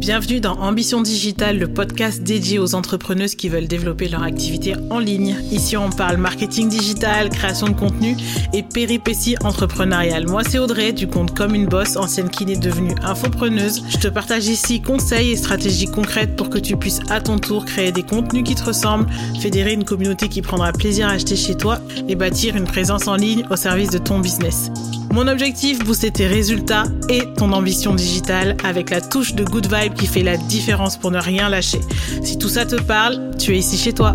Bienvenue dans Ambition Digitale, le podcast dédié aux entrepreneuses qui veulent développer leur activité en ligne. Ici, on parle marketing digital, création de contenu et péripéties entrepreneuriales. Moi, c'est Audrey du compte Comme une Bosse, ancienne kiné devenue infopreneuse. Je te partage ici conseils et stratégies concrètes pour que tu puisses à ton tour créer des contenus qui te ressemblent, fédérer une communauté qui prendra plaisir à acheter chez toi et bâtir une présence en ligne au service de ton business. Mon objectif, booster tes résultats et ton ambition digitale avec la touche de good vibe qui fait la différence pour ne rien lâcher. Si tout ça te parle, tu es ici chez toi.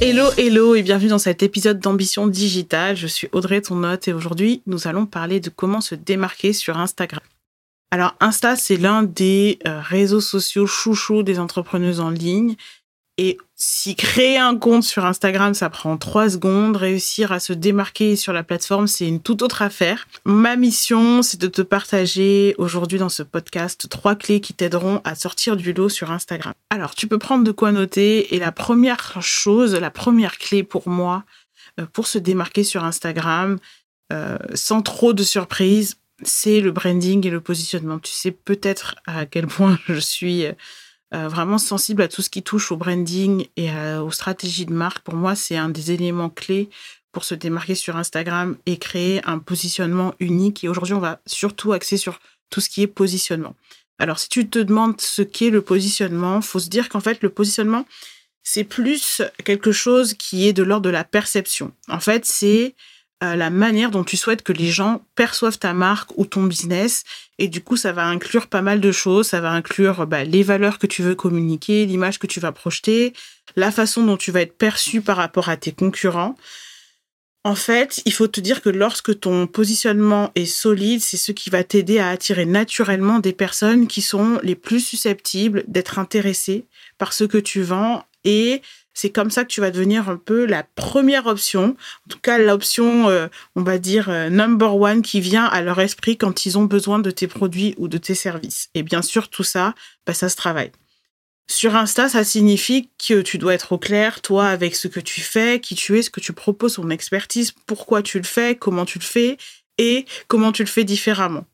Hello, hello et bienvenue dans cet épisode d'Ambition Digitale. Je suis Audrey, ton hôte, et aujourd'hui, nous allons parler de comment se démarquer sur Instagram. Alors, Insta, c'est l'un des euh, réseaux sociaux chouchous des entrepreneuses en ligne. Et si créer un compte sur Instagram, ça prend trois secondes, réussir à se démarquer sur la plateforme, c'est une toute autre affaire. Ma mission, c'est de te partager aujourd'hui dans ce podcast trois clés qui t'aideront à sortir du lot sur Instagram. Alors, tu peux prendre de quoi noter et la première chose, la première clé pour moi, euh, pour se démarquer sur Instagram, euh, sans trop de surprises, c'est le branding et le positionnement. Tu sais peut-être à quel point je suis euh, euh, vraiment sensible à tout ce qui touche au branding et aux stratégies de marque. Pour moi, c'est un des éléments clés pour se démarquer sur Instagram et créer un positionnement unique. Et aujourd'hui, on va surtout axer sur tout ce qui est positionnement. Alors, si tu te demandes ce qu'est le positionnement, faut se dire qu'en fait, le positionnement, c'est plus quelque chose qui est de l'ordre de la perception. En fait, c'est la manière dont tu souhaites que les gens perçoivent ta marque ou ton business. Et du coup, ça va inclure pas mal de choses. Ça va inclure bah, les valeurs que tu veux communiquer, l'image que tu vas projeter, la façon dont tu vas être perçu par rapport à tes concurrents. En fait, il faut te dire que lorsque ton positionnement est solide, c'est ce qui va t'aider à attirer naturellement des personnes qui sont les plus susceptibles d'être intéressées par ce que tu vends et c'est comme ça que tu vas devenir un peu la première option, en tout cas l'option, euh, on va dire, euh, number one qui vient à leur esprit quand ils ont besoin de tes produits ou de tes services. Et bien sûr, tout ça, bah, ça se travaille. Sur Insta, ça signifie que tu dois être au clair, toi, avec ce que tu fais, qui tu es, ce que tu proposes, ton expertise, pourquoi tu le fais, comment tu le fais et comment tu le fais différemment.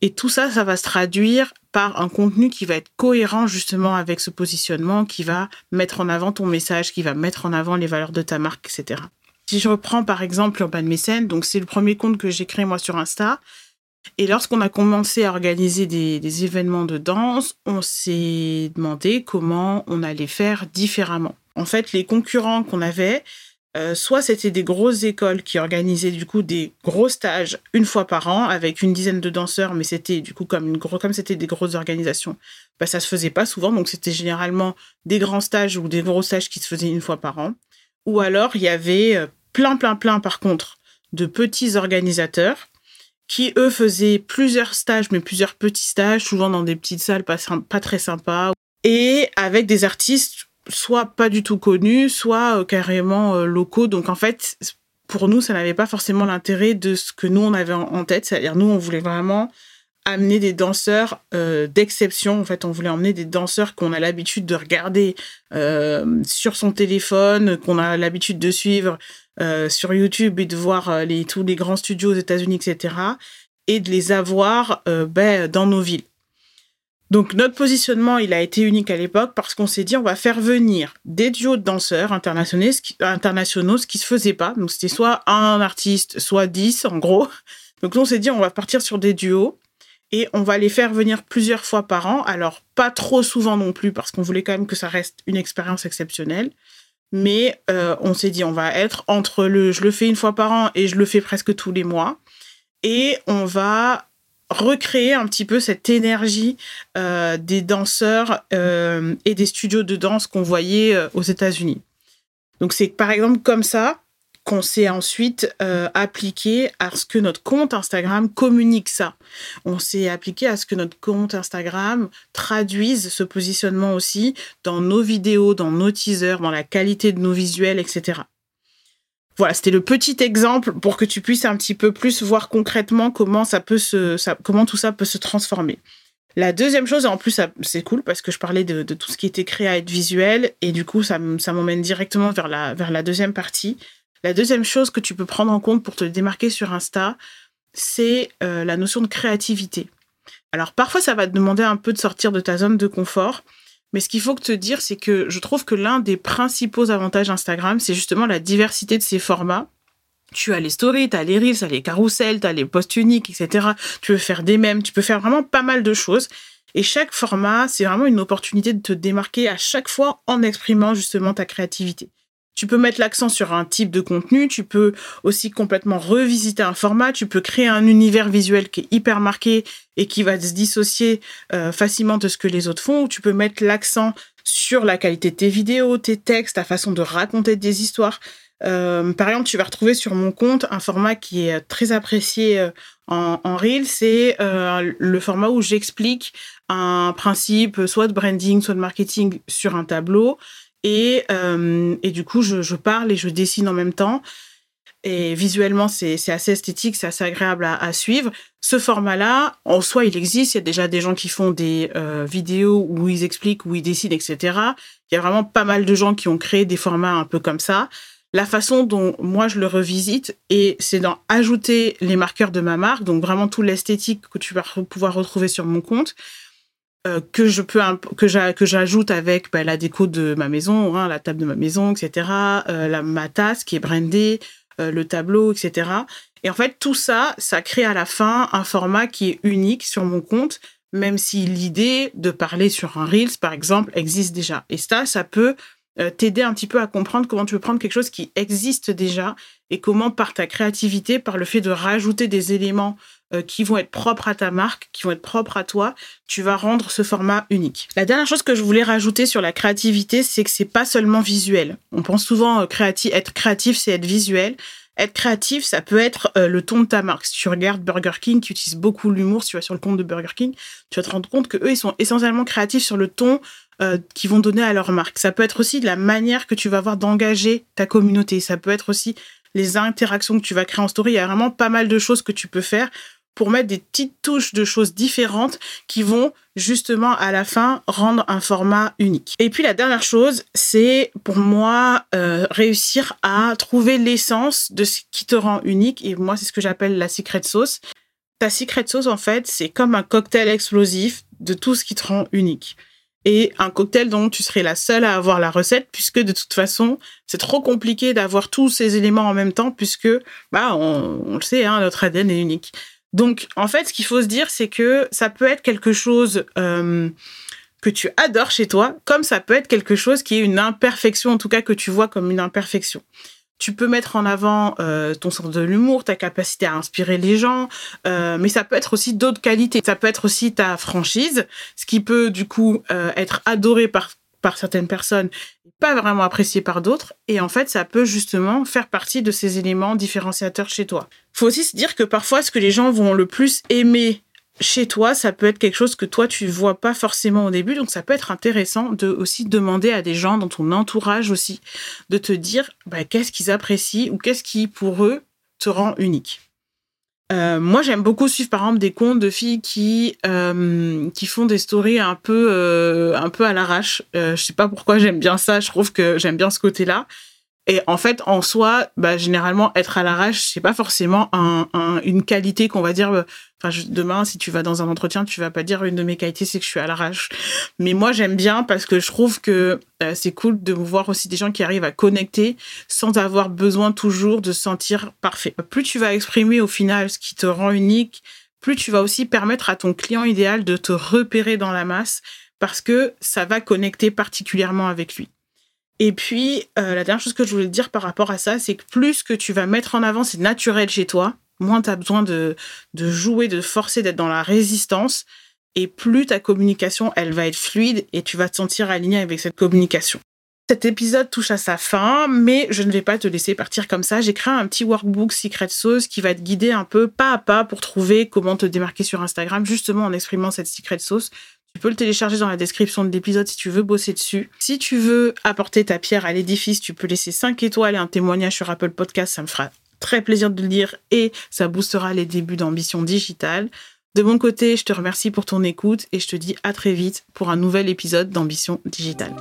Et tout ça, ça va se traduire par un contenu qui va être cohérent justement avec ce positionnement, qui va mettre en avant ton message, qui va mettre en avant les valeurs de ta marque, etc. Si je reprends par exemple Urban Mécène, donc c'est le premier compte que j'ai créé moi sur Insta. Et lorsqu'on a commencé à organiser des, des événements de danse, on s'est demandé comment on allait faire différemment. En fait, les concurrents qu'on avait, euh, soit c'était des grosses écoles qui organisaient du coup des gros stages une fois par an avec une dizaine de danseurs, mais c'était du coup comme une comme c'était des grosses organisations, bah ça se faisait pas souvent, donc c'était généralement des grands stages ou des gros stages qui se faisaient une fois par an. Ou alors il y avait euh, plein plein plein par contre de petits organisateurs qui eux faisaient plusieurs stages, mais plusieurs petits stages, souvent dans des petites salles pas, pas très sympas, et avec des artistes soit pas du tout connus, soit euh, carrément euh, locaux. Donc en fait, pour nous, ça n'avait pas forcément l'intérêt de ce que nous on avait en, tête. C'est-à-dire nous, on voulait vraiment amener des danseurs euh, d'exception. En fait, on voulait emmener des danseurs qu'on a l'habitude de regarder sur son téléphone, qu'on a l'habitude de suivre sur YouTube et de voir tous les grands studios aux États-Unis, etc. Et de les avoir ben, dans nos villes. Donc notre positionnement, il a été unique à l'époque parce qu'on s'est dit on va faire venir des duos de danseurs internationaux, ce qui, se faisait pas. Donc c'était soit un artiste, soit dix en gros. Donc on s'est dit on va partir sur des duos et on va les faire venir plusieurs fois par an. Alors pas trop souvent non plus parce qu'on voulait quand même que ça reste une expérience exceptionnelle. Mais euh, on s'est dit on va être entre le je le fais une fois par an et je le fais presque tous les mois. Et on va recréer un petit peu cette énergie euh, des danseurs euh, et des studios de danse qu'on voyait euh, aux États-Unis. Donc c'est par exemple comme ça qu'on s'est ensuite appliqué à ce que notre compte Instagram communique ça. On s'est appliqué à ce que notre compte Instagram traduise ce positionnement aussi dans nos vidéos, dans nos teasers, dans la qualité de nos visuels, etc. Voilà, c'était le petit exemple pour que tu puisses un petit peu plus voir concrètement comment ça peut se, comment tout ça peut se transformer. La deuxième chose, en plus, c'est cool parce que je parlais de, tout ce qui était créé à être visuel et du coup, ça, m'emmène directement vers la, vers la deuxième partie. La deuxième chose que tu peux prendre en compte pour te démarquer sur Insta, c'est euh, la notion de créativité. Alors parfois, ça va te demander un peu de sortir de ta zone de confort, mais ce qu'il faut te dire, c'est que je trouve que l'un des principaux avantages d'Instagram, c'est justement la diversité de ses formats. Tu as les stories, tu as les reels, tu as les carousels, tu as les posts uniques, etc. Tu peux faire des mèmes, tu peux faire vraiment pas mal de choses. Et chaque format, c'est vraiment une opportunité de te démarquer à chaque fois en exprimant justement ta créativité. Tu peux mettre l'accent sur un type de contenu, tu peux aussi complètement revisiter un format, tu peux créer un univers visuel qui est hyper marqué et qui va se dissocier euh, facilement de ce que les autres font, tu peux mettre l'accent sur la qualité de tes vidéos, tes textes, ta façon de raconter des histoires. Euh, par exemple, tu vas retrouver sur mon compte un format qui est très apprécié euh, en Reel, c'est le format où j'explique un principe soit de branding, soit de marketing sur un tableau. Et, euh, et du coup, je, parle et je dessine en même temps. Et visuellement, c'est assez esthétique, c'est assez agréable à, suivre. Ce format-là, en soi, il existe. Il y a déjà des gens qui font des euh, vidéos où ils expliquent, où ils dessinent, etc. Il y a vraiment pas mal de gens qui ont créé des formats un peu comme ça. La façon dont moi je le revisite, et c'est d'en ajouter les marqueurs de ma marque, donc vraiment tout l'esthétique que tu vas pouvoir retrouver sur mon compte. Euh, que je peux que j'ajoute avec bah, la déco de ma maison, hein, la table de ma maison, etc. Euh, la ma tasse qui est brandée, euh, le tableau, etc. Et en fait tout ça, ça crée à la fin un format qui est unique sur mon compte, même si l'idée de parler sur un reels par exemple existe déjà. Et ça, ça peut t'aider un petit peu à comprendre comment tu peux prendre quelque chose qui existe déjà et comment par ta créativité, par le fait de rajouter des éléments euh, qui vont être propres à ta marque, qui vont être propres à toi, tu vas rendre ce format unique. La dernière chose que je voulais rajouter sur la créativité, c'est que c'est pas seulement visuel. On pense souvent euh, être créatif, c'est être visuel. Être créatif, ça peut être euh, le ton de ta marque. Si tu regardes Burger King, qui utilise beaucoup l'humour, si tu vas sur le compte de Burger King, tu vas te rendre compte que eux, ils sont essentiellement créatifs sur le ton euh, qu'ils vont donner à leur marque. Ça peut être aussi la manière que tu vas avoir d'engager ta communauté. Ça peut être aussi les interactions que tu vas créer en story. Il y a vraiment pas mal de choses que tu peux faire pour mettre des petites touches de choses différentes qui vont justement à la fin rendre un format unique. Et puis la dernière chose, c'est pour moi euh, réussir à trouver l'essence de ce qui te rend unique. Et moi, c'est ce que j'appelle la secret sauce. Ta secret sauce, en fait, c'est comme un cocktail explosif de tout ce qui te rend unique et un cocktail dont tu serais la seule à avoir la recette puisque de toute façon c'est trop compliqué d'avoir tous ces éléments en même temps puisque bah on, le sait hein, notre ADN est unique. Donc, en fait, ce qu'il faut se dire, c'est que ça peut être quelque chose euh, que tu adores chez toi, comme ça peut être quelque chose qui est une imperfection, en tout cas que tu vois comme une imperfection. Tu peux mettre en avant euh, ton sens de l'humour, ta capacité à inspirer les gens, euh, mais ça peut être aussi d'autres qualités. Ça peut être aussi ta franchise, ce qui peut du coup être adoré par par certaines personnes, pas vraiment apprécié par d'autres. Et en fait, ça peut justement faire partie de ces éléments différenciateurs chez toi. Faut aussi se dire que parfois, ce que les gens vont le plus aimer chez toi, ça peut être quelque chose que toi, tu vois pas forcément au début. Donc, ça peut être intéressant de aussi demander à des gens dans ton entourage aussi de te dire bah, qu'est-ce qu'ils apprécient ou qu'est-ce qui, pour eux, te rend unique. Euh, moi, j'aime beaucoup suivre par exemple des comptes de filles qui euh, qui font des stories un peu euh, un peu à l'arrache. Je sais pas pourquoi j'aime bien ça. Je trouve que j'aime bien ce côté-là. Et en fait, en soi, bah, généralement, être à l'arrache, c'est pas forcément un, un, une qualité qu'on va dire. Enfin, demain, si tu vas dans un entretien, tu vas pas dire une de mes qualités, c'est que je suis à l'arrache. Mais moi, j'aime bien parce que je trouve que euh, c'est cool de voir aussi des gens qui arrivent à connecter sans avoir besoin toujours de se sentir parfait. Plus tu vas exprimer au final ce qui te rend unique, plus tu vas aussi permettre à ton client idéal de te repérer dans la masse parce que ça va connecter particulièrement avec lui. Et puis, euh, la dernière chose que je voulais dire par rapport à ça, c'est que plus que tu vas mettre en avant, c'est naturel chez toi, moins tu as besoin de, de jouer, de forcer, d'être dans la résistance, et plus ta communication, elle va être fluide et tu vas te sentir aligné avec cette communication. Cet épisode touche à sa fin, mais je ne vais pas te laisser partir comme ça. J'ai créé un petit workbook Secret Sauce qui va te guider un peu pas à pas pour trouver comment te démarquer sur Instagram, justement en exprimant cette Secret Sauce. Tu peux le télécharger dans la description de l'épisode si tu veux bosser dessus. Si tu veux apporter ta pierre à l'édifice, tu peux laisser 5 étoiles et un témoignage sur Apple Podcast. Ça me fera très plaisir de le lire et ça boostera les débuts d'ambition digitale. De mon côté, je te remercie pour ton écoute et je te dis à très vite pour un nouvel épisode d'Ambition digitale.